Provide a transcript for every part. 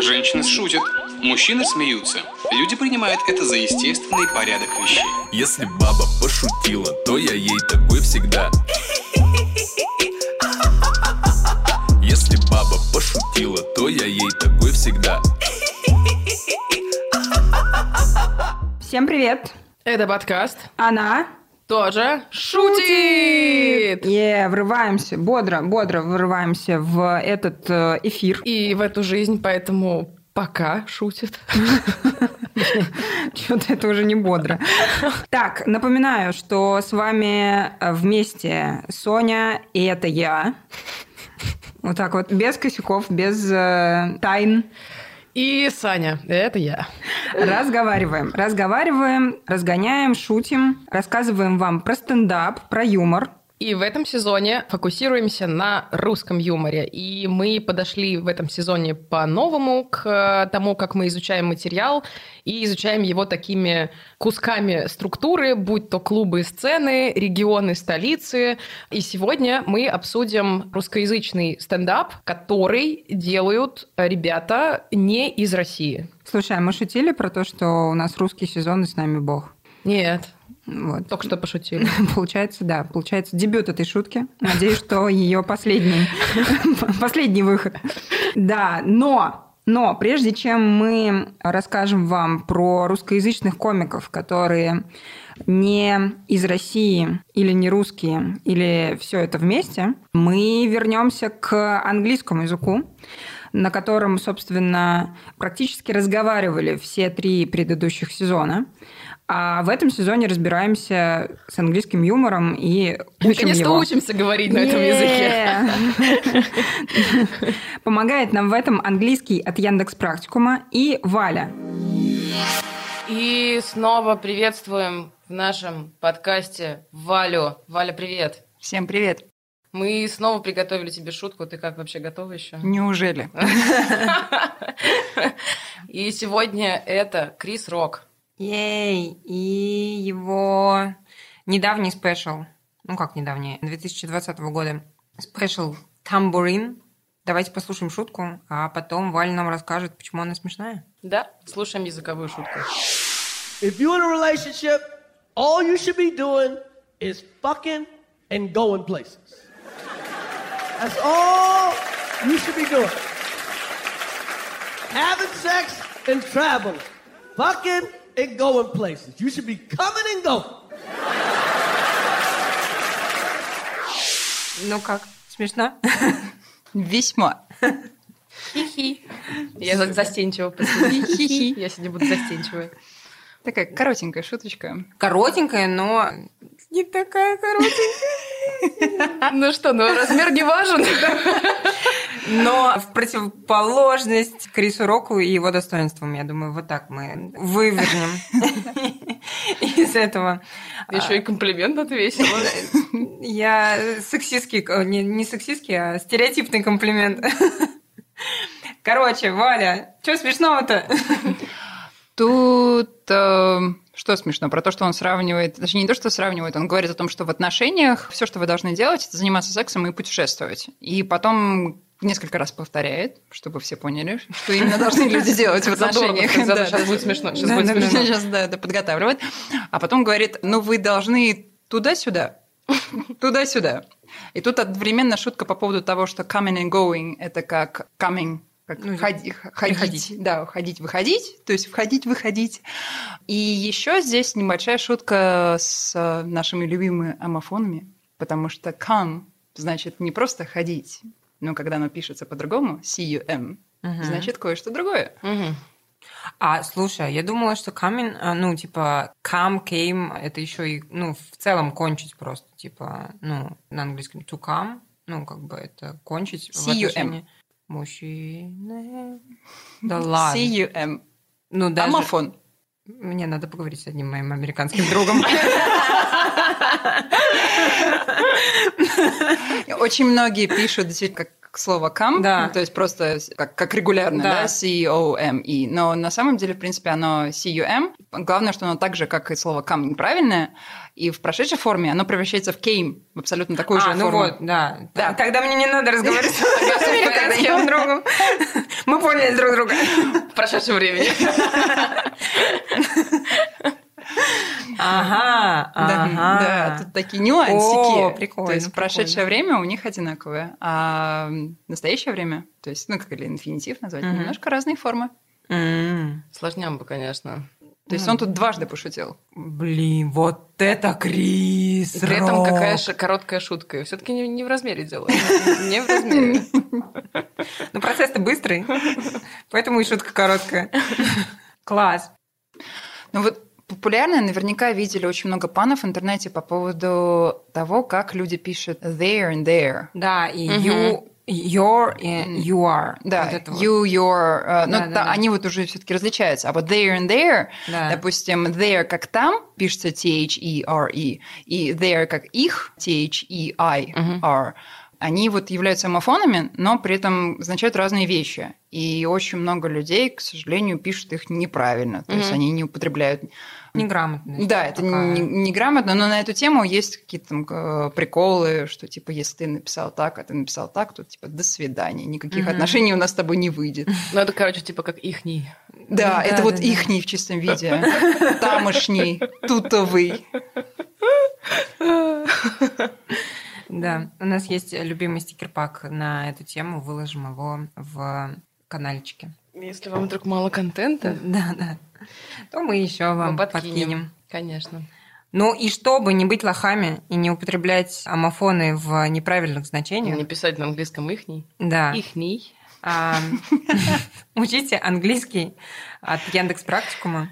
Женщины шутят, мужчины смеются. Люди принимают это за естественный порядок вещей. Если баба пошутила, то я ей такой всегда. Если баба пошутила, то я ей такой всегда. Всем привет! Это подкаст Она тоже шутит! Е, врываемся, бодро, бодро врываемся в этот э, эфир. И в эту жизнь, поэтому пока шутит. Что-то это уже не бодро. Так, напоминаю, что с вами э, вместе Соня, и это я. Вот так вот, без косяков, без э, тайн. И Саня, это я. Разговариваем, разговариваем, разгоняем, шутим, рассказываем вам про стендап, про юмор. И в этом сезоне фокусируемся на русском юморе. И мы подошли в этом сезоне по-новому к тому, как мы изучаем материал и изучаем его такими кусками структуры, будь то клубы и сцены, регионы, столицы. И сегодня мы обсудим русскоязычный стендап, который делают ребята не из России. Слушай, а мы шутили про то, что у нас русский сезон и с нами Бог? Нет, Вот. только что пошутили. Получается, да, получается дебют этой шутки. Надеюсь, что ее последний, последний выход. Да, но, но прежде чем мы расскажем вам про русскоязычных комиков, которые не из России или не русские, или все это вместе, мы вернемся к английскому языку, на котором, собственно, практически разговаривали все три предыдущих сезона. А в этом сезоне разбираемся с английским юмором и учим Наконец-то его. учимся говорить на этом языке. языке. Помогает нам в этом английский от Яндекс Практикума и Валя. И снова приветствуем в нашем подкасте Валю. Валя, привет. Всем привет. Мы снова приготовили тебе шутку. Ты как вообще готова еще? Неужели? И сегодня это Крис Рок. Ей, и его недавний special, ну как недавний, 2020 года, special Tamborine. Давайте послушаем шутку, а потом Валя нам расскажет, почему она смешная. Да, слушаем языковую шутку. If you're in a relationship, all you should be doing is fucking and going places. That's all you should be doing. Having sex and traveling. Fucking and going places. You should be coming and going. Ну как, смешно? Весьма. Я за- застенчиво посмотрю. Я сегодня буду застенчивой. Такая коротенькая шуточка. Коротенькая, но не такая коротенькая. Ну что, ну размер не важен. Но в противоположность Крису Року и его достоинствам, я думаю, вот так мы вывернем из этого. Еще и комплимент отвесила. Я сексистский, э, не, не сексистский, а стереотипный комплимент. Короче, Валя, что смешного-то? Тут э, что смешно? Про то, что он сравнивает... Точнее, не то, что сравнивает, он говорит о том, что в отношениях все, что вы должны делать, это заниматься сексом и путешествовать. И потом несколько раз повторяет, чтобы все поняли, что именно должны люди делать в отношениях. Сейчас будет смешно. Сейчас будет смешно. Сейчас, да, подготавливает. А потом говорит, ну, вы должны туда-сюда, туда-сюда. И тут одновременно шутка по поводу того, что coming and going – это как coming, как Ну, ходи- ходить, приходить. да, ходить, выходить, то есть входить, выходить. И еще здесь небольшая шутка с э, нашими любимыми амофонами, потому что come значит не просто ходить, но когда оно пишется по-другому, C-U-M, значит кое-что другое. Мгм. А, слушай, я думала, что coming, а, ну, типа, come, came, это еще и, ну, в целом кончить просто, типа, ну, на английском to come, ну, как бы это кончить в C-U-M. отношении мужчины. Да ладно. C-U-M. Ну, даже... Амофон. Мне надо поговорить с одним моим американским другом. Очень многие пишут действительно как слово come, Да. то есть просто как, как регулярно, Да. да, C-O-M-E. Но на самом деле, в принципе, оно C-U-M. Главное, что оно так же, как и слово come, неправильное. И в прошедшей форме оно превращается в came, в абсолютно такую же а, ну форму. вот, да. Да. Тогда мне не надо разговаривать с друг другом. Мы поняли друг друга. В прошедшем времени. Ага, Да, ага. да, тут такие нюансики. О, прикольно, То есть прикольно. прошедшее время у них одинаковое, а настоящее время, то есть, ну, как или инфинитив назвать, немножко разные формы. М, Сложням бы, конечно. То есть он тут дважды пошутил. Блин, вот это Крис И при этом Рок. какая ш- короткая шутка. Все-таки не, не в размере дело. Не в размере. Ну, процесс-то быстрый, поэтому и шутка короткая. Класс. Ну вот популярно, наверняка видели очень много панов в интернете по поводу того, как люди пишут there and there. Да, и you, your и you are. Да, Вот вот. you, your, э, ну, Да, та- да, да. они вот уже все-таки различаются. А вот there and there, Да. допустим, there как там пишется T-H-E-R-E, и there как их T-H-E-I-R, они вот являются homофонами, но при этом означают разные вещи. И очень много людей, к сожалению, пишут их неправильно. То есть Мгм. они не употребляют Неграмотность. Да, это такая. не- неграмотно, но на эту тему есть какие-то там э, приколы, что типа, если ты написал так, а ты написал так, то типа до свидания, никаких Мгм. отношений у нас с тобой не выйдет. Ну, это, короче, типа как ихний. Да, Да, это да, вот да. ихний в чистом виде, тамошний, тутовый. Да, у нас есть любимый стикер-пак на эту тему, выложим его в каналчике. Если вам вдруг мало контента, Да, да. То мы еще вам мы подкинем. подкинем. Конечно. Ну и чтобы не быть лохами и не употреблять амофоны в неправильных значениях, Не писать на английском ихний. да, Ихний. а, учите английский от Яндекс Практикума.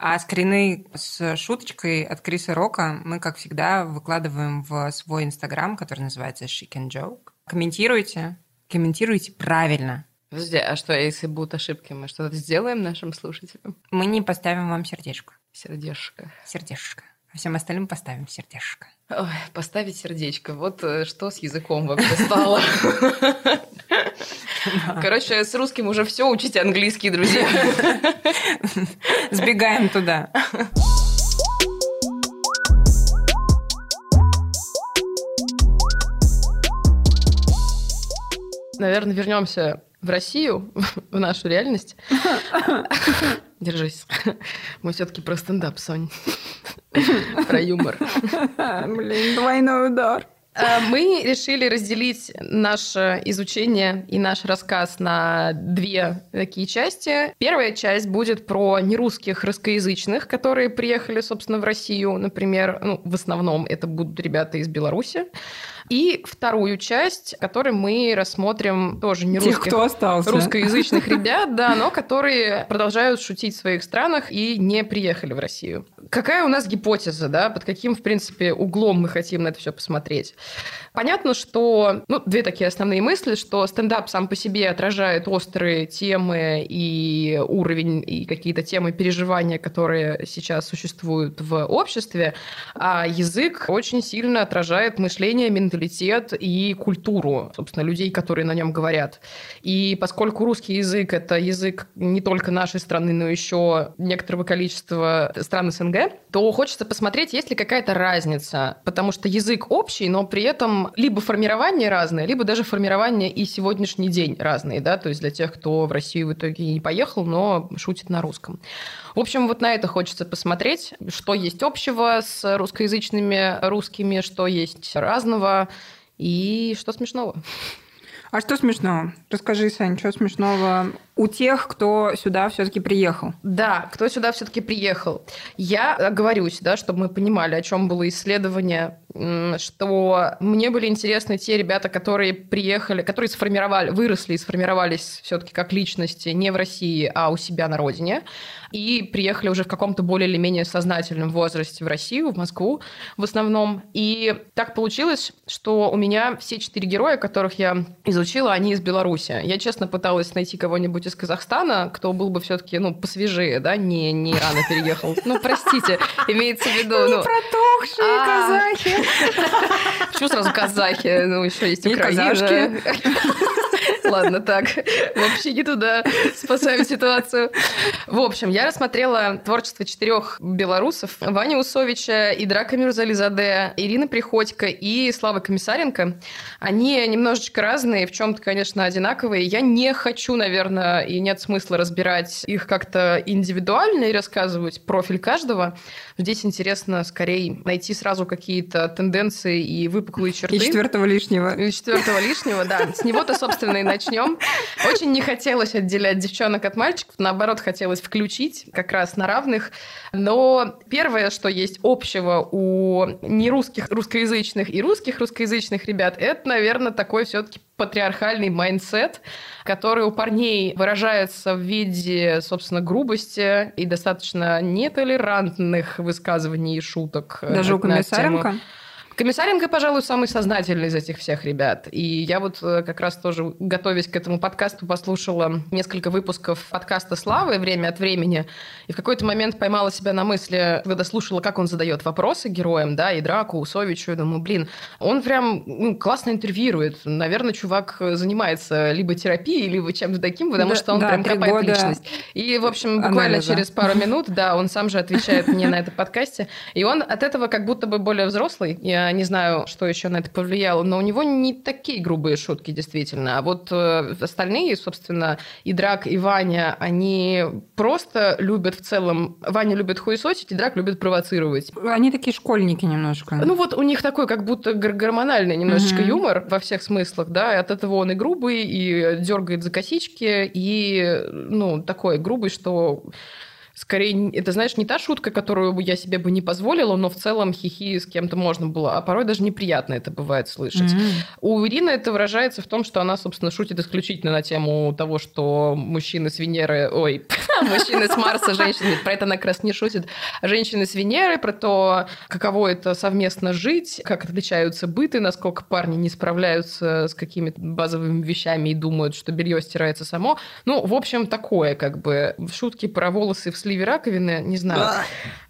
А скрины с шуточкой от Криса Рока мы, как всегда, выкладываем в свой инстаграм, который называется Chic and Joke. Комментируйте, комментируйте правильно. Подожди, а что, если будут ошибки, мы что-то сделаем нашим слушателям? Мы не поставим вам сердечко. Сердечко. Сердечко. А всем остальным поставим сердечко. Ой, поставить сердечко. Вот э, что с языком вообще стало. Короче, с русским уже все, учите английский, друзья. Сбегаем туда. Наверное, вернемся в Россию, в нашу реальность. Держись. Мы все-таки про стендап, Сонь. Про юмор. Блин, двойной удар. А, Мы решили разделить наше изучение и наш рассказ на две такие части. Первая часть будет про нерусских русскоязычных, которые приехали, собственно, в Россию, например. Ну, в основном это будут ребята из Беларуси. И вторую часть, в которой мы рассмотрим тоже Тех, нерусских кто остался. русскоязычных ребят, да, но которые продолжают шутить в своих странах и не приехали в Россию. Какая у нас гипотеза, да, под каким, в принципе, углом мы хотим на это все посмотреть? Понятно, что, ну, две такие основные мысли, что стендап сам по себе отражает острые темы и уровень, и какие-то темы переживания, которые сейчас существуют в обществе, а язык очень сильно отражает мышление, менталитет и культуру, собственно, людей, которые на нем говорят. И поскольку русский язык – это язык не только нашей страны, но еще некоторого количества стран СНГ, то хочется посмотреть, есть ли какая-то разница, потому что язык общий, но при этом либо формирование разное, либо даже формирование и сегодняшний день разные, да, то есть для тех, кто в Россию в итоге не поехал, но шутит на русском. В общем, вот на это хочется посмотреть, что есть общего с русскоязычными русскими, что есть разного и что смешного. А что смешного? Расскажи, Сань, что смешного у тех, кто сюда все-таки приехал? Да, кто сюда все-таки приехал. Я оговорюсь, да, чтобы мы понимали, о чем было исследование, что мне были интересны те ребята, которые приехали, которые сформировали, выросли и сформировались все-таки как личности не в России, а у себя на родине, и приехали уже в каком-то более или менее сознательном возрасте в Россию, в Москву в основном. И так получилось, что у меня все четыре героя, которых я изучила, они из Беларуси. Я, честно, пыталась найти кого-нибудь из Казахстана, кто был бы все-таки, ну, посвежее, да, не, не рано переехал. Ну, простите, имеется в виду... Не ну, протухшие А. казахи. Почему сразу казахи? Ну, еще есть И казашки. Ладно, так. Вообще не туда. Спасаем ситуацию. В общем, я рассмотрела творчество четырех белорусов. Вани Усовича, Идрака Мирзализаде, Ирины Приходько и Славы Комиссаренко. Они немножечко разные, в чем-то, конечно, одинаковые. Я не хочу, наверное, и нет смысла разбирать их как-то индивидуально и рассказывать профиль каждого. Здесь интересно скорее найти сразу какие-то тенденции и выпуклые черты. И четвертого лишнего. И четвертого лишнего, да. С него-то, собственно, и начнем. Очень не хотелось отделять девчонок от мальчиков, наоборот, хотелось включить как раз на равных. Но первое, что есть общего у нерусских русскоязычных и русских русскоязычных ребят, это, наверное, такой все-таки патриархальный mindset, который у парней выражается в виде, собственно, грубости и достаточно нетолерантных высказываний и шуток. Даже у на тему- Комиссаренко? Пожалуй, самый сознательный из этих всех ребят. И я вот э, как раз тоже, готовясь к этому подкасту, послушала несколько выпусков подкаста Славы время от времени. И в какой-то момент поймала себя на мысли, когда слушала, как он задает вопросы героям, да, и Драку, Усовичу, и думаю, блин, он прям ну, классно интервьюирует. Наверное, чувак занимается либо терапией, либо чем-то таким, потому Да, что он да, прям копает года личность. И, в общем, буквально анализа. через пару минут, да, он сам же отвечает мне на этом подкасте. И он от этого как будто бы более взрослый. Я не знаю, что еще на это повлияло, но у него не такие грубые шутки, действительно. А вот э, остальные, собственно, и Драк, и Ваня, они просто любят в целом... Ваня любит хуесосить, и Драк любит провоцировать. Они такие школьники немножко. Ну вот у них такой как будто гор- гормональный немножечко Мгм. юмор во всех смыслах, да, и от этого он и грубый, и дергает за косички, и, ну, такой грубый, что скорее, это, знаешь, не та шутка, которую я себе бы не позволила, но в целом хихи с кем-то можно было, а порой даже неприятно это бывает слышать. М. У Ирины это выражается в том, что она, собственно, шутит исключительно на тему того, что мужчины с Венеры... Ой, мужчины с Марса, женщины... Про это она как раз не шутит. Женщины с Венеры, про то, каково это совместно жить, как отличаются быты, насколько парни не справляются с какими-то базовыми вещами и думают, что белье стирается само. Ну, в общем, такое, как бы, шутки про волосы в сливе раковины, не знаю.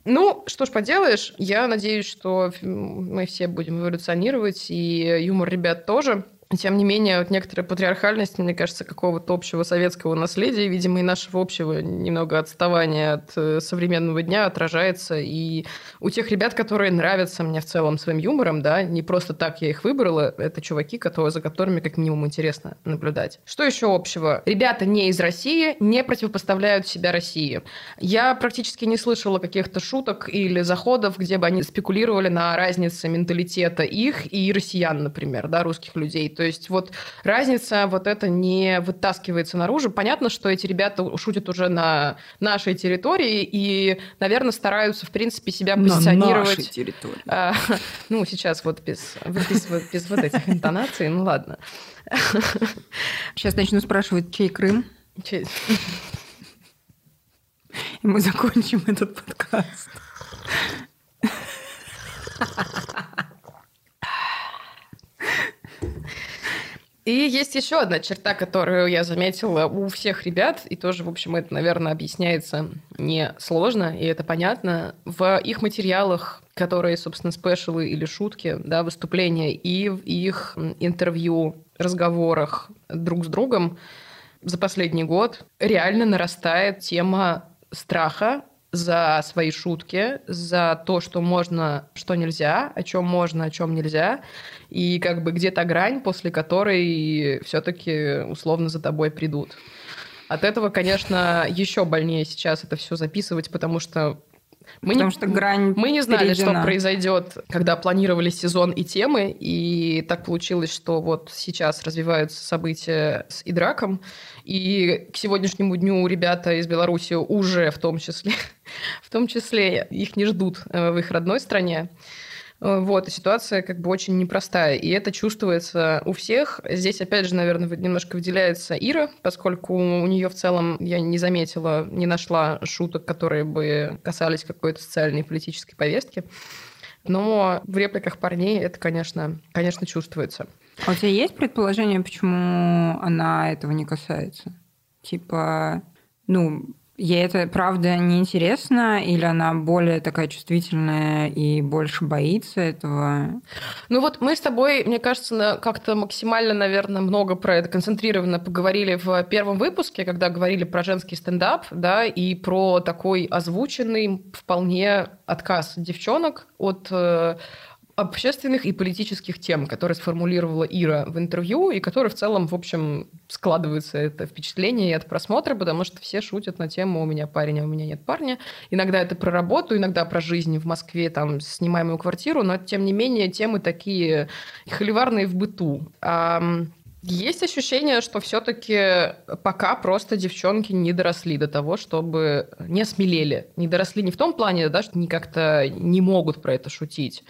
Ну, что ж поделаешь, я надеюсь, что мы все будем эволюционировать, и юмор ребят тоже. Тем не менее, вот некоторая патриархальность, мне кажется, какого-то общего советского наследия, видимо, и нашего общего немного отставания от э, современного дня отражается. И у тех ребят, которые нравятся мне в целом своим юмором, да, не просто так я их выбрала, это чуваки, которые, за которыми как минимум интересно наблюдать. Что еще общего? Ребята не из России не противопоставляют себя России. Я практически не слышала каких-то шуток или заходов, где бы они спекулировали на разнице менталитета их и россиян, например, да, русских людей. То есть вот разница вот это не вытаскивается наружу. Понятно, что эти ребята шутят уже на нашей территории и, наверное, стараются, в принципе, себя позиционировать... территории. А, ну, сейчас вот без, без, без вот этих интонаций, ну ладно. Сейчас начну спрашивать, чей Крым, Че- и мы закончим этот подкаст. И есть еще одна черта, которую я заметила у всех ребят, и тоже, в общем, это, наверное, объясняется не сложно, и это понятно. В их материалах, которые, собственно, спешалы или шутки, да, выступления, и в их интервью, разговорах друг с другом за последний год реально нарастает тема страха за свои шутки, за то, что можно, что нельзя, о чем можно, о чем нельзя, и как бы где-то грань, после которой все-таки условно за тобой придут. От этого, конечно, еще больнее сейчас это все записывать, потому что мы Потому не, что грань мы не знали, что перейдена. произойдет, когда планировали сезон и темы, и так получилось, что вот сейчас развиваются события с Идраком, и к сегодняшнему дню ребята из Беларуси уже в том числе, в том числе их не ждут э, в их родной стране. Э, Вот, и ситуация как бы очень непростая, и это чувствуется у всех. Здесь, опять же, наверное, немножко выделяется Ира, поскольку у нее в целом я не заметила, не нашла шуток, которые бы касались какой-то социальной и политической повестки. Но в репликах парней это, конечно, конечно, чувствуется. А у тебя есть предположение, почему она этого не касается? Типа, ну, ей это правда неинтересно, или она более такая чувствительная и больше боится этого? Ну вот мы с тобой, мне кажется, как-то максимально, наверное, много про это концентрированно поговорили в первом выпуске, когда говорили про женский стендап, да, и про такой озвученный вполне отказ девчонок от э, общественных и политических тем, которые сформулировала Ира в интервью, и которые в целом, в общем, складывается это впечатление и от просмотра, потому что все шутят на тему «у меня парень, а у меня нет парня». Иногда это про работу, иногда про жизнь в Москве, там, снимаемую квартиру, но, тем не менее, темы такие холиварные в быту. А, есть ощущение, что все-таки пока просто девчонки не доросли до того, чтобы не осмелели. Не доросли не в том плане, да, что они как-то не могут про это шутить.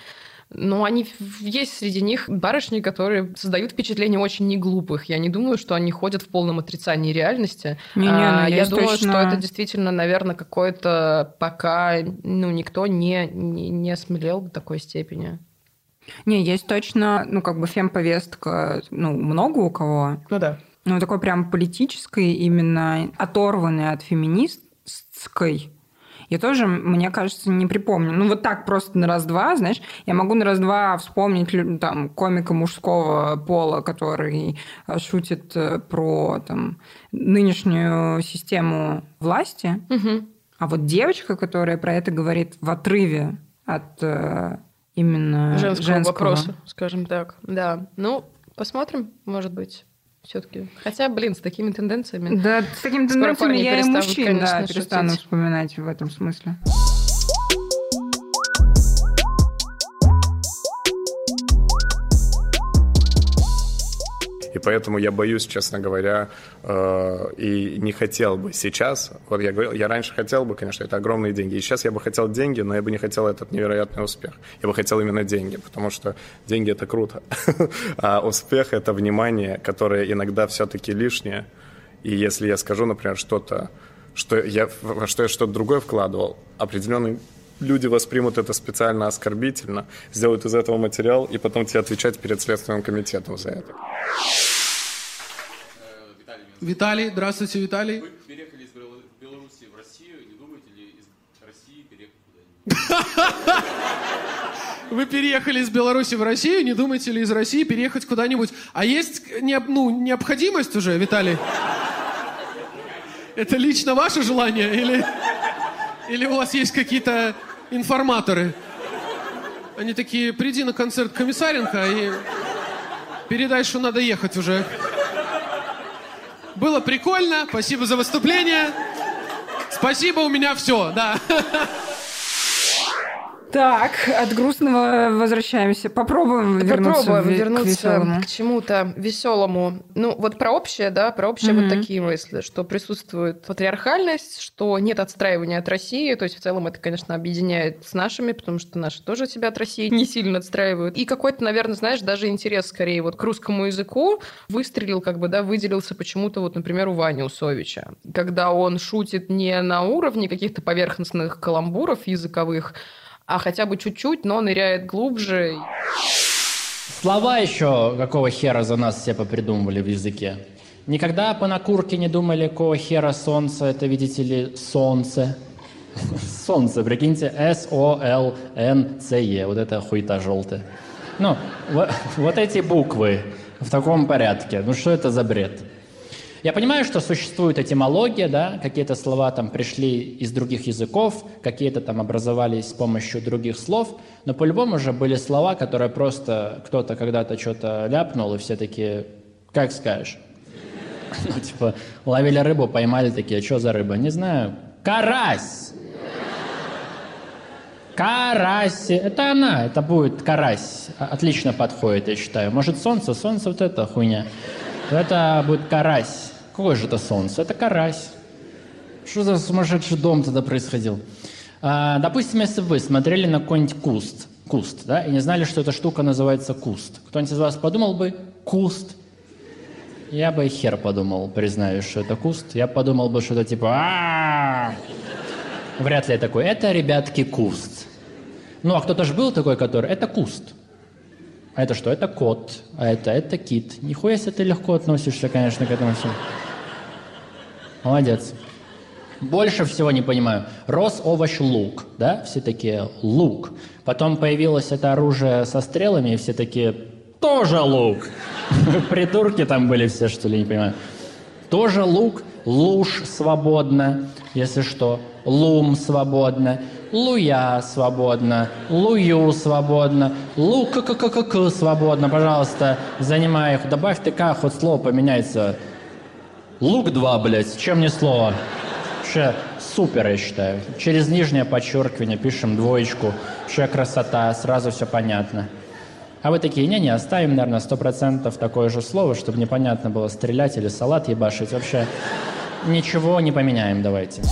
Но они есть среди них барышни, которые создают впечатление очень неглупых. Я не думаю, что они ходят в полном отрицании реальности. Не-не, А, ну, я есть думаю, точно- что это действительно, наверное, какое-то пока ну, никто не, не, не осмелел до такой степени. Не, есть точно, ну, как бы фемповестка, ну, много у кого. Ну да. Ну, такой прям политической, именно оторванной от феминистской. Я тоже, мне кажется, не припомню. Ну, вот так просто на раз-два, знаешь, я могу на раз-два вспомнить там, комика мужского пола, который э, шутит э, про там, нынешнюю систему власти. Мгм. А вот девочка, которая про это говорит в отрыве от э, именно женского, женского, вопроса, скажем так. Да. Ну, посмотрим, может быть, все-таки. Хотя, блин, с такими тенденциями. Да, с такими тенденциями я и мужчин конечно, да, перестану шутить. вспоминать в этом смысле. И поэтому я боюсь, честно говоря, э, и не хотел бы сейчас. Вот я говорил, я раньше хотел бы, конечно, это огромные деньги. И сейчас я бы хотел деньги, но я бы не хотел этот невероятный успех. Я бы хотел именно деньги, потому что деньги это круто. А успех это внимание, которое иногда все-таки лишнее. И если я скажу, например, что-то, что я, что я что-то другое вкладывал, определенные люди воспримут это специально оскорбительно, сделают из этого материал и потом тебе отвечать перед Следственным комитетом за это. Виталий, здравствуйте, Виталий. переехали из Беларуси в Россию. Не думаете ли из России переехать куда-нибудь? Вы переехали из Беларуси в Россию, не думаете ли из России переехать куда-нибудь? А есть не- ну, необходимость уже, Виталий? Это лично ваше желание или, или у вас есть какие-то информаторы? Они такие, приди на концерт Комиссаренко и передай, что надо ехать уже. Было прикольно, спасибо за выступление. Спасибо, у меня все, да. Так, от грустного возвращаемся. Попробуем вернуться Попробуем к вернуться веселому. к чему-то веселому. Ну, вот про общее, да, про общее Мгм. вот такие мысли, что присутствует патриархальность, что нет отстраивания от России, то есть в целом это, конечно, объединяет с нашими, потому что наши тоже себя от России не сильно отстраивают. И какой-то, наверное, знаешь, даже интерес скорее вот к русскому языку выстрелил, как бы, да, выделился почему-то, вот, например, у Вани Усовича, когда он шутит не на уровне каких-то поверхностных каламбуров языковых, а хотя бы чуть-чуть, но ныряет глубже. Слова еще какого хера за нас все попридумывали в языке. Никогда по накурке не думали, какого хера солнце, это, видите ли, солнце. Солнце, прикиньте, S-O-L-N-C-E, вот это хуета желтая. Ну, во- вот эти буквы в таком порядке, ну что это за бред? Я понимаю, что существует этимология, да, какие-то слова там пришли из других языков, какие-то там образовались с помощью других слов, но по-любому же были слова, которые просто кто-то когда-то что-то ляпнул, и все такие, как скажешь? Ну, типа, ловили рыбу, поймали такие, что за рыба? Не знаю. Карась! Карась. Это она, это будет карась. Отлично подходит, я считаю. Может, солнце? Солнце вот это хуйня. Это будет карась. Какое же это солнце? Это карась. Что за сумасшедший дом тогда происходил? А, допустим, если вы смотрели на какой-нибудь куст, куст, да, и не знали, что эта штука называется куст. Кто-нибудь из вас подумал бы куст? Я бы хер подумал, признаюсь, что это куст. Я подумал бы, что это типа. Вряд ли я такой. Это, ребятки, куст. Ну, а кто-то же был такой, который... Это куст. А это что? Это кот. А это, это кит. Нихуя себе ты легко относишься, конечно, к этому всему. Молодец. Больше всего не понимаю. Рос овощ лук, да? Все такие лук. Потом появилось это оружие со стрелами, и все такие тоже лук. Придурки там были все, что ли, не понимаю. Тоже лук, луж свободно, если что. Лум свободно. Луя свободно. Лую свободно. Лук к к к к свободно. Пожалуйста, занимай их. Добавь ТК, хоть слово поменяется. Лук 2, блядь, чем не слово. Вообще супер, я считаю. Через нижнее подчеркивание пишем двоечку. Вообще красота, сразу все понятно. А вы такие, не-не, оставим, наверное, сто процентов такое же слово, чтобы непонятно было стрелять или салат ебашить. Вообще ничего не поменяем, давайте.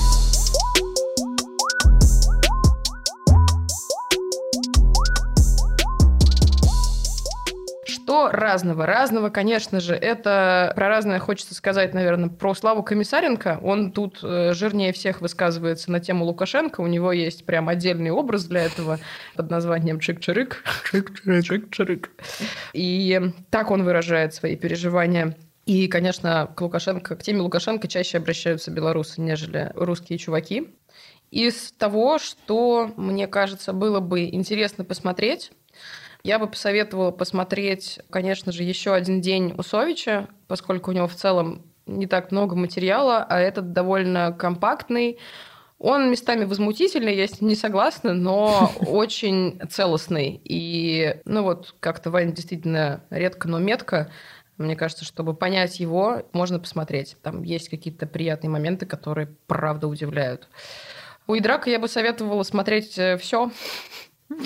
Что разного? Разного, конечно же, это про разное хочется сказать, наверное, про Славу Комиссаренко. Он тут э, жирнее всех высказывается на тему Лукашенко. У него есть прям отдельный образ для этого под названием Чик-Чирик. Чик-Чирик. И так он выражает свои переживания. И, конечно, к Лукашенко, к теме Лукашенко чаще обращаются белорусы, нежели русские чуваки. Из того, что, мне кажется, было бы интересно посмотреть, я бы посоветовала посмотреть, конечно же, еще один день Усовича, поскольку у него в целом не так много материала, а этот довольно компактный. Он местами возмутительный, я с ним не согласна, но очень целостный. И, ну вот, как-то Ваня действительно редко, но метко. Мне кажется, чтобы понять его, можно посмотреть. Там есть какие-то приятные моменты, которые правда удивляют. У Идрака я бы советовала смотреть все,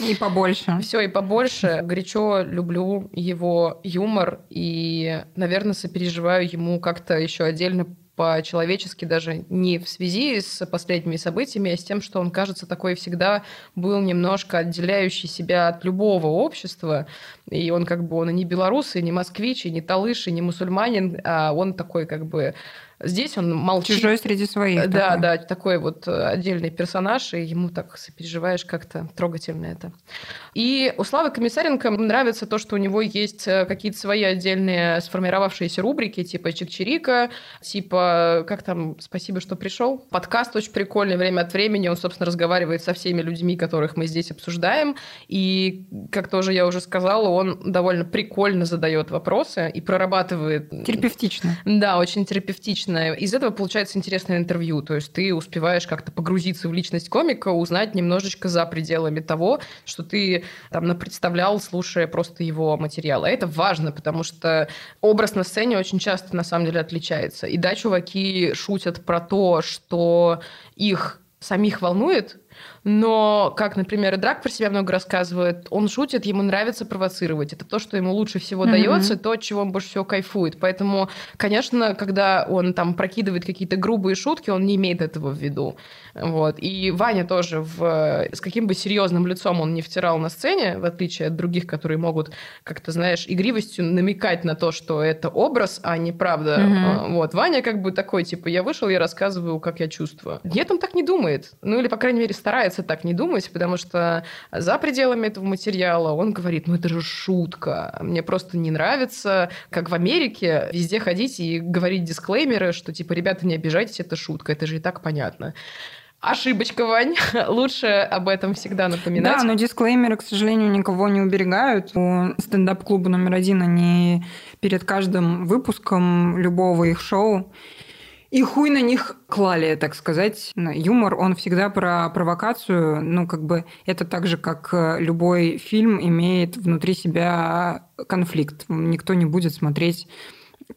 И побольше. все и побольше. Горячо люблю его юмор и, наверное, сопереживаю ему как-то еще отдельно по-человечески, даже не в связи с последними событиями, а с тем, что он, кажется, такой всегда был немножко отделяющий себя от любого общества. И он как бы, он и не белорус, и не москвич, и не талыш, и не мусульманин, а он такой как бы Здесь он молчит. Чужой среди своих. Да, такой. да, такой вот э, отдельный персонаж, и ему так сопереживаешь как-то трогательно это. И у Славы Комиссаренко нравится то, что у него есть э, какие-то свои отдельные сформировавшиеся рубрики, типа Чик-Чирика, типа, как там, спасибо, что пришел. Подкаст очень прикольный, время от времени он, собственно, разговаривает со всеми людьми, которых мы здесь обсуждаем, и, как тоже я уже сказала, он довольно прикольно задает вопросы и прорабатывает... Терапевтично. Да, очень терапевтично. Из этого получается интересное интервью. То есть ты успеваешь как-то погрузиться в личность комика, узнать немножечко за пределами того, что ты там напредставлял, слушая просто его материал. А это важно, потому что образ на сцене очень часто на самом деле отличается. И да, чуваки шутят про то, что их самих волнует, но, как, например, и Драк про себя много рассказывает, он шутит, ему нравится провоцировать. Это то, что ему лучше всего Мгм. дается, то, от чего он больше всего кайфует. Поэтому, конечно, когда он там прокидывает какие-то грубые шутки, он не имеет этого в виду. Вот. И Ваня тоже в... с каким бы серьезным лицом он не втирал на сцене, в отличие от других, которые могут как-то, знаешь, игривостью намекать на то, что это образ, а не правда. А, Вот. Ваня как бы такой, типа, я вышел, я рассказываю, как я чувствую. Нет, он так не думает. Ну, или, по крайней мере, старается так не думать, потому что за пределами этого материала он говорит, ну, это же шутка. Мне просто не нравится, как в Америке, везде ходить и говорить дисклеймеры, что, типа, ребята, не обижайтесь, это шутка, это же и так понятно. Ошибочка, Вань. Лучше об этом всегда напоминать. Да, но дисклеймеры, к сожалению, никого не уберегают. У стендап-клуба номер один они перед каждым выпуском любого их шоу и хуй на них клали, так сказать. Юмор, он всегда про провокацию. Ну, как бы это так же, как э, любой фильм имеет внутри себя конфликт. Никто не будет смотреть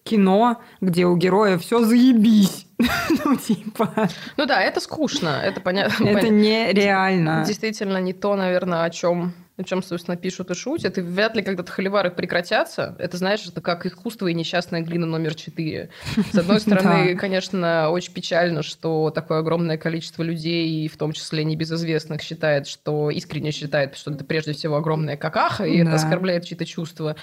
кино, где у героя все заебись. Ну, типа, Ну да, это скучно, это понятно. это нереально. Действительно, не то, наверное, о чем о чем, собственно, пишут и шутят. И вряд ли когда-то холивары прекратятся. Это, знаешь, это как искусство и несчастная глина номер четыре. С одной стороны, конечно, очень печально, что такое огромное количество людей, в том числе небезызвестных, считает, что искренне считает, что это прежде всего огромная какаха, и это оскорбляет чьи-то чувства.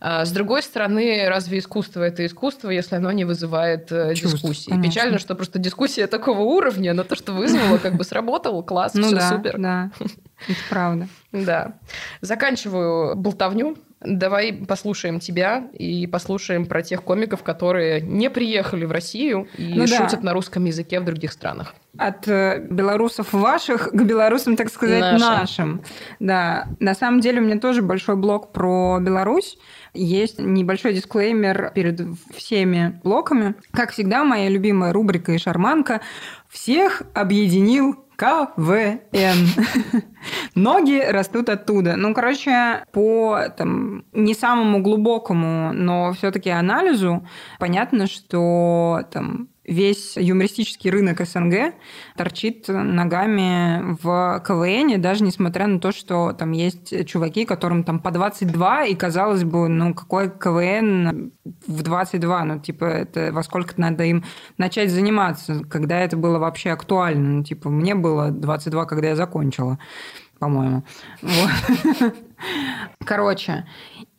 А с другой стороны, разве искусство это искусство, если оно не вызывает э, дискуссии? Печально, что просто дискуссия такого уровня, но то, что вызвало, как бы сработало, класс, Ну все супер. да, это правда. Да. Заканчиваю болтовню Давай послушаем тебя и послушаем про тех комиков, которые не приехали в Россию и Ну да. шутят на русском языке в других странах. От э, белорусов ваших к белорусам, так сказать, Нашим. нашим. Да. На самом деле у меня тоже большой блог про Беларусь. Есть небольшой дисклеймер перед всеми блоками. Как всегда, моя любимая рубрика и шарманка «Всех объединил КВН». Ноги растут оттуда. Ну, короче, по там, не самому глубокому, но все-таки анализу понятно, что там весь юмористический рынок СНГ торчит ногами в КВН, даже несмотря на то, что там есть чуваки, которым там по 22, и казалось бы, ну какой КВН в 22, ну типа это во сколько надо им начать заниматься, когда это было вообще актуально, ну типа мне было 22, когда я закончила по-моему. Вот. Короче,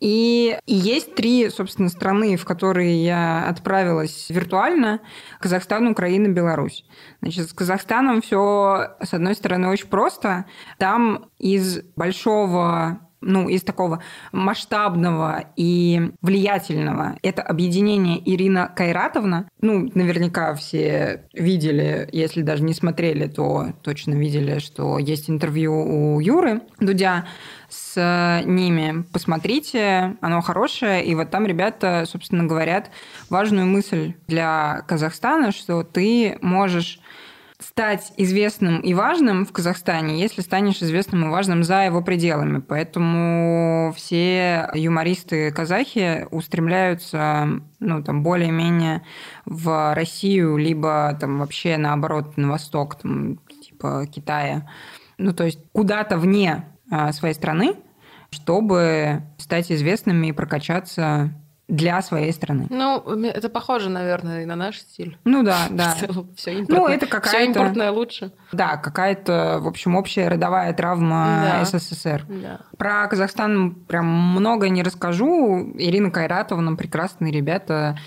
и, есть три, собственно, страны, в которые я отправилась виртуально. Казахстан, Украина, Беларусь. Значит, с Казахстаном все, с одной стороны, очень просто. Там из большого ну, из такого масштабного и влиятельного. Это объединение Ирина Кайратовна. Ну, наверняка все видели, если даже не смотрели, то точно видели, что есть интервью у Юры Дудя с ними. Посмотрите, оно хорошее. И вот там ребята, собственно, говорят важную мысль для Казахстана, что ты можешь стать известным и важным в Казахстане, если станешь известным и важным за его пределами. Поэтому все юмористы-казахи устремляются ну, там, более-менее в Россию, либо там вообще наоборот на восток, там, типа Китая. Ну, то есть куда-то вне а, своей страны, чтобы стать известными и прокачаться для своей страны. Ну, это похоже, наверное, и на наш стиль. Ну да, да. Все импортное, Ну, это какая-то- Все импортное лучше. Да, какая-то, в общем, общая родовая травма Да. СССР. Да. Про Казахстан прям много не расскажу. Ирина Кайратовна, прекрасные ребята.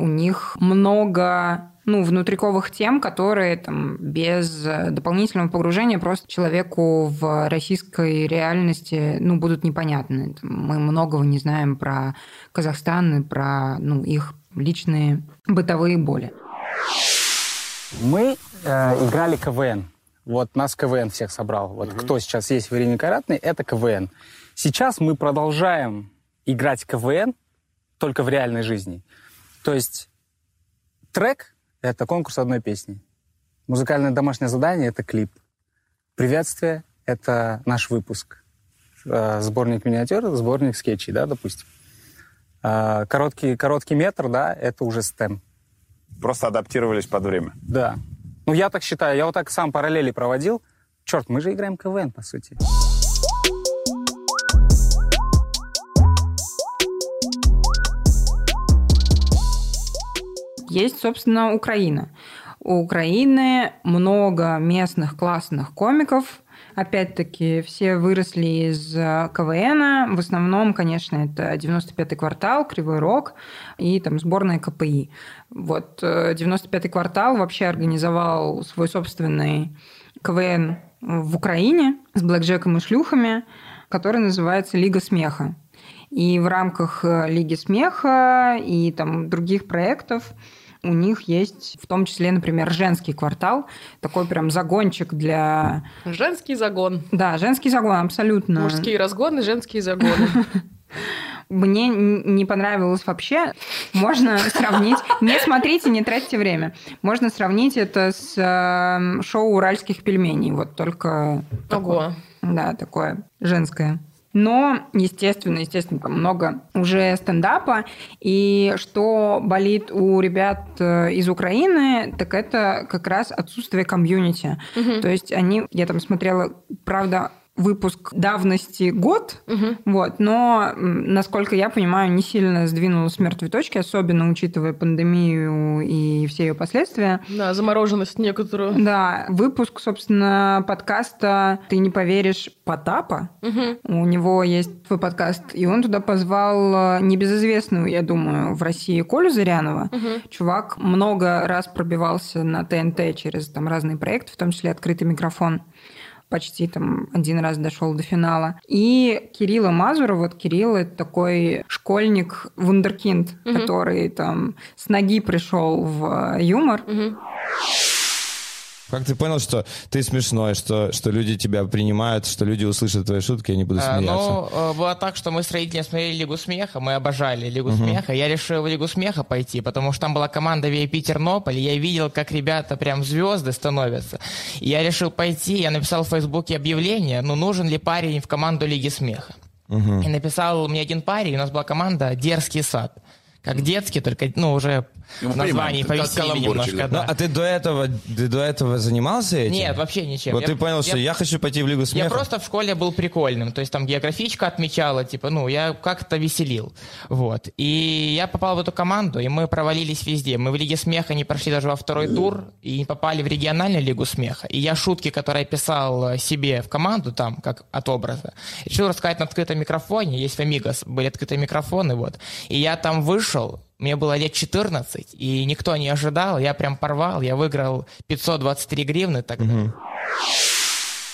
У них много ну, внутриковых тем, которые там, без э, дополнительного погружения просто человеку в российской реальности ну, будут непонятны. Мы многого не знаем про Казахстан и про ну, их личные бытовые боли. Мы э, играли КВН. Вот нас КВН всех собрал. Вот кто сейчас есть в Ирине Каратной, это КВН. Сейчас мы продолжаем играть КВН только в реальной жизни. То есть трек — это конкурс одной песни. Музыкальное домашнее задание — это клип. Приветствие — это наш выпуск. Э, Сборник миниатюр, сборник скетчей, да, допустим. Э, Короткий, короткий метр, да, это уже стем. Просто адаптировались под время. Да. Ну, я так считаю. Я вот так сам параллели проводил. Черт, мы же играем КВН, по сути. Есть, собственно, Украина. У Украины много местных классных комиков. Опять-таки, все выросли из э, КВН. В основном, конечно, это 95-й квартал, Кривой Рог и там сборная КПИ. Вот э, 95-й квартал вообще организовал свой собственный КВН в Украине с блэкджеком и шлюхами, который называется «Лига смеха». И в рамках э, Лиги смеха и там других проектов у них есть в том числе, например, женский квартал, такой прям загончик для... Женский загон. Да, женский загон, абсолютно. Мужские разгоны, женские загоны. Мне не понравилось вообще. Можно сравнить... Не смотрите, не тратьте время. Можно сравнить это с э, шоу уральских пельменей. Вот только... Ого. Да, такое женское. Но, естественно, естественно, там много уже стендапа. И что болит у ребят э, из Украины, так это как раз отсутствие комьюнити. То есть они, я там смотрела, правда, выпуск давности год, вот, но, насколько я понимаю, не сильно сдвинуло с мертвой точки, особенно учитывая пандемию и все ее последствия. Да, замороженность некоторую. Да, выпуск, собственно, подкаста «Ты не поверишь» Потапа. У него есть свой подкаст, и он туда позвал э, небезызвестную, я думаю, в России Колю Зырянова. Чувак много раз пробивался на ТНТ через там разные проекты, в том числе «Открытый микрофон». Почти там один раз дошел до финала. И Кирилла Мазура, вот Кирилл это такой школьник вундеркинд, который там с ноги пришел в э, юмор. Как ты понял, что ты смешной, что, что люди тебя принимают, что люди услышат твои шутки и не будут А, смеяться? Ну, э, было так, что мы с родителями смотрели Лигу смеха, мы обожали Лигу смеха. Я решил в Лигу смеха пойти, потому что там была команда VIP Тернополь, я видел, как ребята прям звезды становятся. И я решил пойти, я написал в Фейсбуке объявление, ну, нужен ли парень в команду Лиги смеха. И написал мне один парень, у нас была команда «Дерзкий сад». Как детский, только, ну, уже В названии каламбурчик, немножко. да. Ну, а ты до этого, ты до этого занимался этим? Нет, вообще ничем. Вот Я- ты понял, что я- я хочу пойти в Лигу смеха? Я просто в школе был прикольным. То есть там географичка отмечала, типа, ну, я как-то веселил. Вот. И я попал в эту команду, и мы провалились везде. Мы в Лиге смеха не прошли даже во второй тур, и не попали в региональную Лигу смеха. И я шутки, которые я писал э, себе в команду, там, как от образа, решил рассказать на открытом микрофоне. Есть в Амигос были открытые микрофоны, вот. И я там вышел, мне было лет 14, и никто не ожидал, я прям порвал, я выиграл 523 гривны тогда.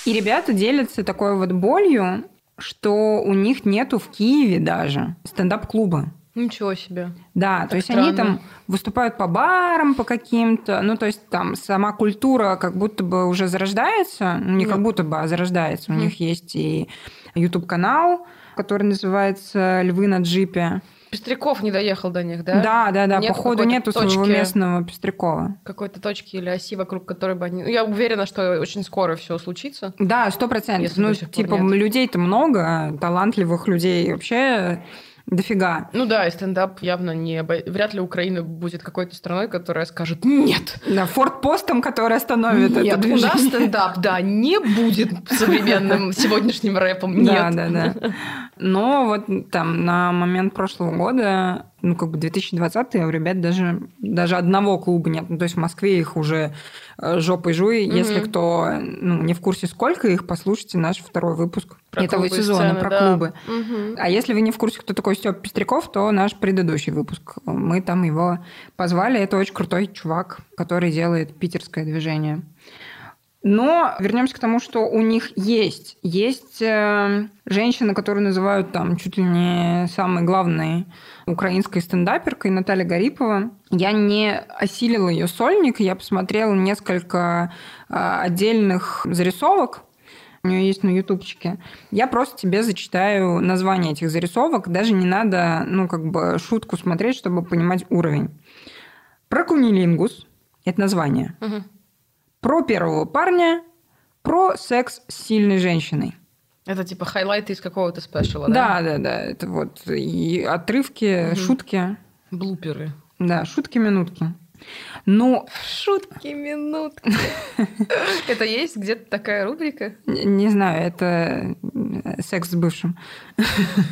И ребята делятся такой вот болью, что у них нету в Киеве даже стендап-клуба. Ничего себе. Да, то есть они странно. там выступают по барам, по каким-то, ну, то есть там сама культура как будто бы уже зарождается, ну, не как будто бы, а зарождается. У них есть и YouTube-канал, который называется «Львы на джипе». Пестряков не доехал до них, да? Да, да, да, Нету походу нету своего точки- местного Пестрякова. Какой-то точки или оси, вокруг которой бы они... Ну, Я уверена, что очень скоро все случится. Да, сто процентов. Ну, типа, нет. людей-то много, талантливых людей вообще дофига. Ну да, и стендап явно не... обо- Вряд ли Украина будет какой-то страной, которая скажет «нет». Да, фортпостом, который остановит это Нет, у движение. нас стендап, да, не будет современным сегодняшним рэпом. Да, Нет. да, да. Но вот там на момент прошлого года, ну, как бы 2020 у ребят даже, даже одного клуба нет. Ну, то есть в Москве их уже э, жопой жуй. Если кто ну, не в курсе, сколько их, послушайте наш второй выпуск Про этого сезона сцены, про да. клубы. Мгм. А если вы не в курсе, кто такой Степ Пестряков, то наш предыдущий выпуск. Мы там его позвали. Это очень крутой чувак, который делает питерское движение. Но вернемся к тому, что у них есть. Есть э, женщина, которую называют там чуть ли не самой главной украинской стендаперкой, Наталья Гарипова. Я не осилила ее сольник, я посмотрела несколько э, отдельных зарисовок, у нее есть на ютубчике. Я просто тебе зачитаю название этих зарисовок. Даже не надо, ну, как бы шутку смотреть, чтобы понимать уровень. Про кунилингус. Это название. Мгм. Про первого парня. Про секс с сильной женщиной. Это типа хайлайты из какого-то спешала, да? Да, да, да. Это вот и отрывки, шутки. Блуперы. Да, шутки-минутки. Ну, Шутки, минутки. Это есть где-то такая рубрика? не знаю, это э, секс с бывшим.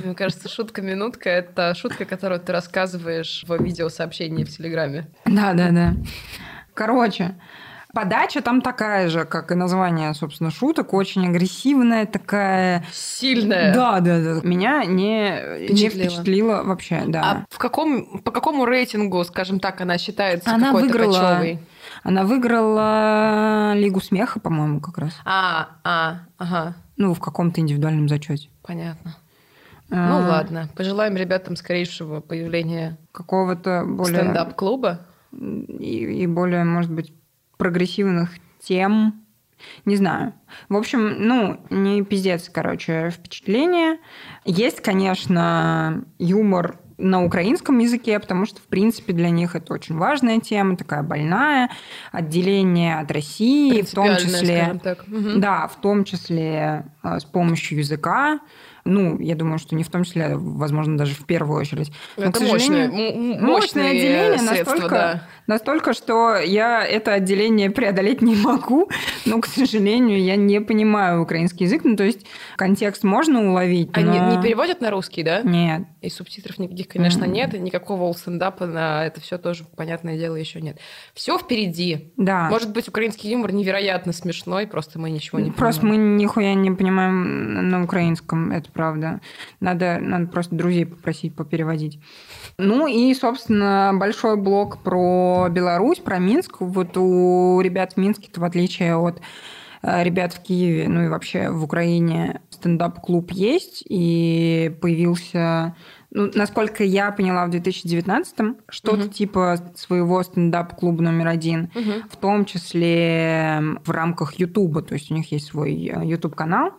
Мне кажется, шутка-минутка – это шутка, которую ты рассказываешь в видеосообщении в Телеграме. Да, да, да. Короче, подача там такая же, как и название, собственно, шуток, очень агрессивная такая. Сильная. Да, да, да. Меня не, не Впечатлила. впечатлило вообще, да. А в каком, по какому рейтингу, скажем так, она считается Она какой-то выиграла, кочевой? она выиграла Лигу смеха, по-моему, как раз. А, а, ага, Ну, в каком-то индивидуальном зачете. понятно. А, Ну ладно, пожелаем ребятам скорейшего появления Какого-то более... стендап-клуба. и, и более, может быть, прогрессивных тем. Не знаю. В общем, ну, не пиздец, короче, впечатление. Есть, конечно, юмор на украинском языке, потому что, в принципе, для них это очень важная тема, такая больная, отделение от России, в том числе... Мгм. Да, в том числе э, с помощью языка. Ну, я думаю, что не в том числе, возможно, даже в первую очередь. Но, Это к сожалению, мощное, мощное отделение средства, настолько, да. настолько, что я это отделение преодолеть не могу, но, к сожалению, я не понимаю украинский язык. Ну, то есть контекст можно уловить, А не, но... не переводят на русский, да? Нет. И субтитров никаких, конечно, Мгм. нет, и никакого стендапа на это все тоже, понятное дело, еще нет. Все впереди. Да. Может быть, украинский юмор невероятно смешной, просто мы ничего не Просто понимаем. мы нихуя не понимаем на украинском, это правда. Надо, надо просто друзей попросить попереводить. Ну и, собственно, большой блок про Беларусь, про Минск. Вот у ребят в Минске, в отличие от э, ребят в Киеве, ну и вообще в Украине стендап-клуб есть, и появился ну, насколько я поняла, в 2019-м что-то Мгм. типа своего стендап-клуба номер один, Мгм. в том числе в рамках Ютуба, то есть у них есть свой Ютуб-канал.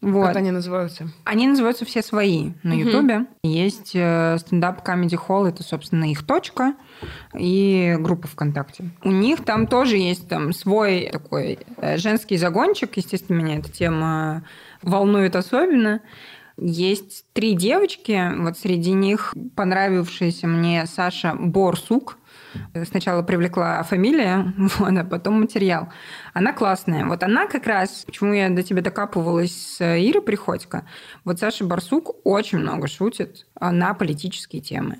Вот. Как они называются? Они называются все свои на. Ютубе. Есть э, стендап Comedy Hall, это, собственно, их точка, и группа ВКонтакте. У них там тоже есть там свой такой э, женский загончик. Естественно, меня эта тема волнует особенно. Есть три девочки, вот среди них понравившаяся мне Саша Борсук. Сначала привлекла фамилия, вот, а потом материал. Она классная. Вот она как раз, почему я до тебя докапывалась с Ирой Приходько, вот Саша Барсук очень много шутит а, на политические темы.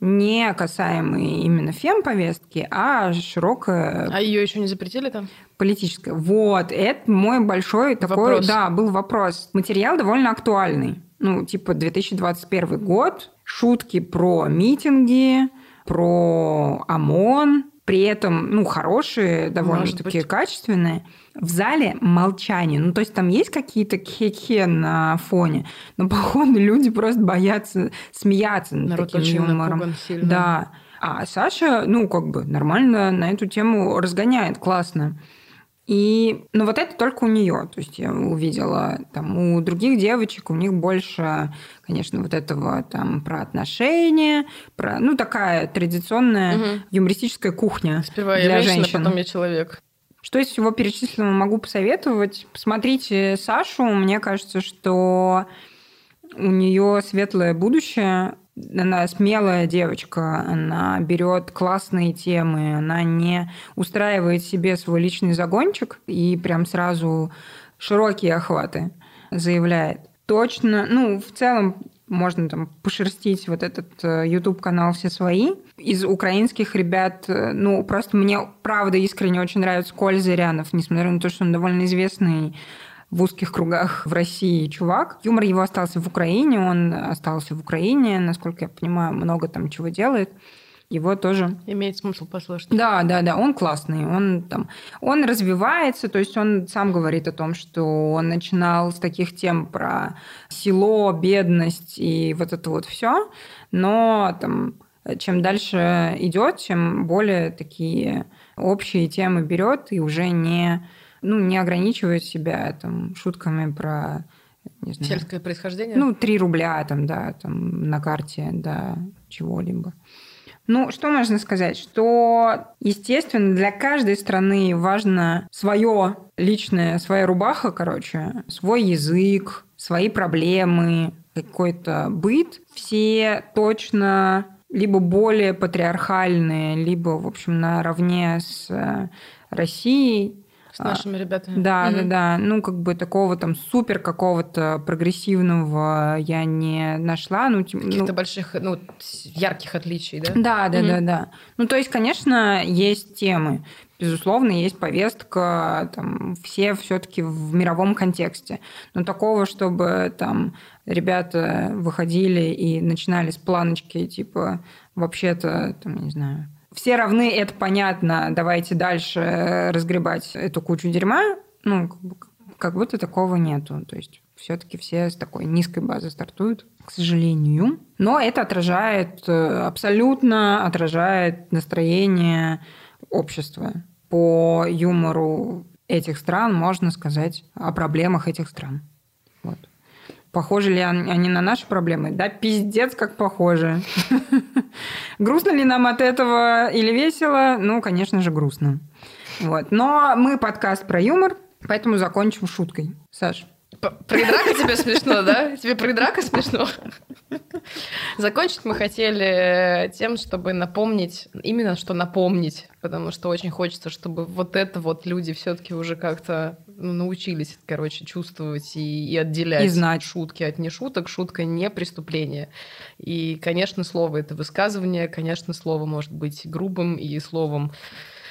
Не касаемые именно фем-повестки, а широкая А ее еще не запретили там? политическая. Вот, это мой большой такой, Вопрос. да, был вопрос. Материал довольно актуальный. Ну, типа 2021 год, шутки про митинги, про ОМОН, при этом, ну, хорошие, довольно-таки качественные. В зале молчание. Ну, то есть там есть какие-то хе на фоне, но, походу, люди просто боятся смеяться над Народ таким юмором. Да. А Саша, ну, как бы нормально на эту тему разгоняет, классно. И, ну, вот это только у нее. То есть я увидела там у других девочек, у них больше, конечно, вот этого там про отношения, про, ну, такая традиционная Мгм. юмористическая кухня Сперва я для женщина, женщин. потом я человек. Что из всего перечисленного могу посоветовать? Посмотрите Сашу. Мне кажется, что у нее светлое будущее. Она смелая девочка, она берет классные темы, она не устраивает себе свой личный загончик и прям сразу широкие охваты заявляет. Точно, ну, в целом можно там пошерстить вот этот YouTube-канал «Все свои». Из украинских ребят, э, ну, просто мне, правда, искренне очень нравится Коль Зырянов, несмотря на то, что он довольно известный в узких кругах в России чувак. Юмор его остался в Украине, он остался в Украине, насколько я понимаю, много там чего делает. Его тоже Имеет смысл послушать. да, да, да, он классный, он там, он развивается, то есть он сам говорит о том, что он начинал с таких тем про село, бедность и вот это вот все, но там чем дальше идет, чем более такие общие темы берет и уже не, ну, не ограничивает себя там шутками про не знаю, Сельское происхождение? ну, 3 рубля там, да, там на карте, да, чего-либо. Ну, что можно сказать? Что, естественно, для каждой страны важно свое личное, своя рубаха, короче, свой язык, свои проблемы, какой-то быт. Все точно либо более патриархальные, либо, в общем, наравне с э, Россией. С нашими ребятами. Да, Мгм. да, да. Ну, как бы такого там супер какого-то прогрессивного я не нашла. Ну, тем- Каких-то ну, больших, ну, ярких отличий, да? да, да, Мгм. да, да. Ну, то есть, конечно, есть темы. Безусловно, есть повестка, там, все все-таки в мировом контексте. Но такого, чтобы там ребята выходили и начинали с планочки, типа, вообще-то, там, не знаю, все равны, это понятно, давайте дальше разгребать эту кучу дерьма, ну, как будто такого нету. То есть все-таки все с такой низкой базы стартуют, к сожалению. Но это отражает, э, абсолютно отражает настроение общества. По юмору этих стран можно сказать о проблемах этих стран. Похожи ли он- они на наши проблемы? Да, пиздец, как похожи. Грустно ли нам от этого или весело? Ну, конечно же, грустно. Вот. Но мы подкаст про юмор, поэтому закончим шуткой. Саш. Про драка тебе смешно, да? Тебе про драка смешно? Закончить мы хотели тем, чтобы напомнить, именно что напомнить, потому что очень хочется, чтобы вот это вот люди все-таки уже как-то ну, научились, короче, чувствовать и, и отделять И знать. шутки от нешуток. Шутка не преступление. И, конечно, слово это высказывание, конечно, слово может быть грубым и словом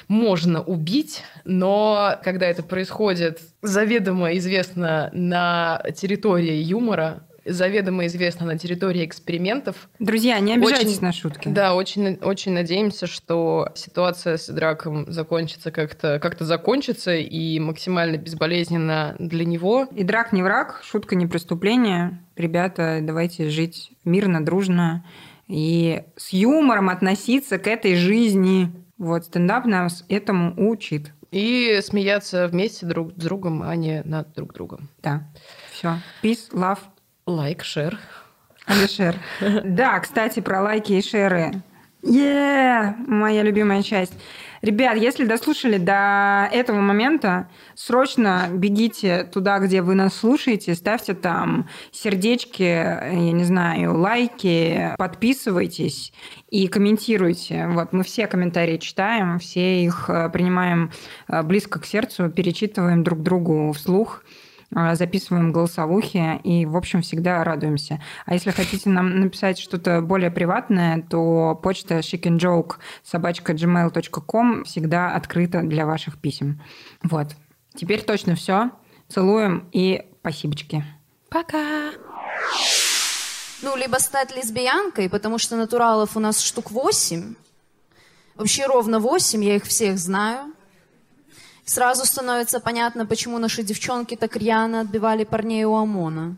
можно убить, но когда это происходит заведомо известно на территории юмора, заведомо известна на территории экспериментов. Друзья, не обижайтесь Очень- на шутки. Да, очень, очень надеемся, что ситуация с драком закончится как-то как закончится и максимально безболезненно для него. И драк не враг, шутка не преступление. Ребята, давайте жить мирно, дружно и с юмором относиться к этой жизни. Вот стендап нас этому учит. И смеяться вместе друг с другом, а не над друг другом. Да. Все. Peace, love. Лайк, шер. And share. Да, кстати, про лайки и шеры. Е, моя любимая часть. Ребят, если дослушали до этого момента, срочно бегите туда, где вы нас слушаете, ставьте там сердечки, я не знаю, лайки, подписывайтесь и комментируйте. Вот мы все комментарии читаем, все их э, принимаем э, близко к сердцу, перечитываем друг другу вслух записываем голосовухи и, в общем, всегда радуемся. А если хотите нам написать что-то более приватное, то почта chickenjoke собачка gmail.com всегда открыта для ваших писем. Вот. Теперь точно все. Целуем и спасибочки. Пока! Ну, либо стать лесбиянкой, потому что натуралов у нас штук 8. Вообще ровно 8, я их всех знаю. Сразу становится понятно, почему наши девчонки так рьяно отбивали парней у ОМОНа.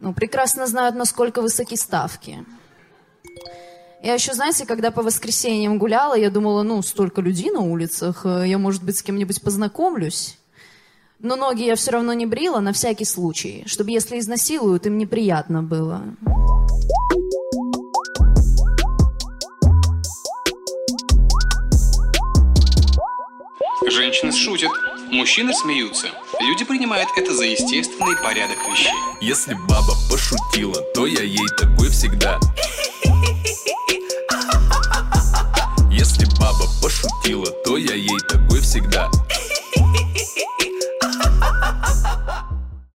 Ну, прекрасно знают, насколько высоки ставки. Я еще, знаете, когда по воскресеньям гуляла, я думала, ну, столько людей на улицах, э, я, может быть, с кем-нибудь познакомлюсь. Но ноги я все равно не брила на всякий случай, чтобы если изнасилуют, им неприятно было. Женщины шутят, мужчины смеются. Люди принимают это за естественный порядок вещей. Если баба пошутила, то я ей такой всегда. Если баба пошутила, то я ей такой всегда.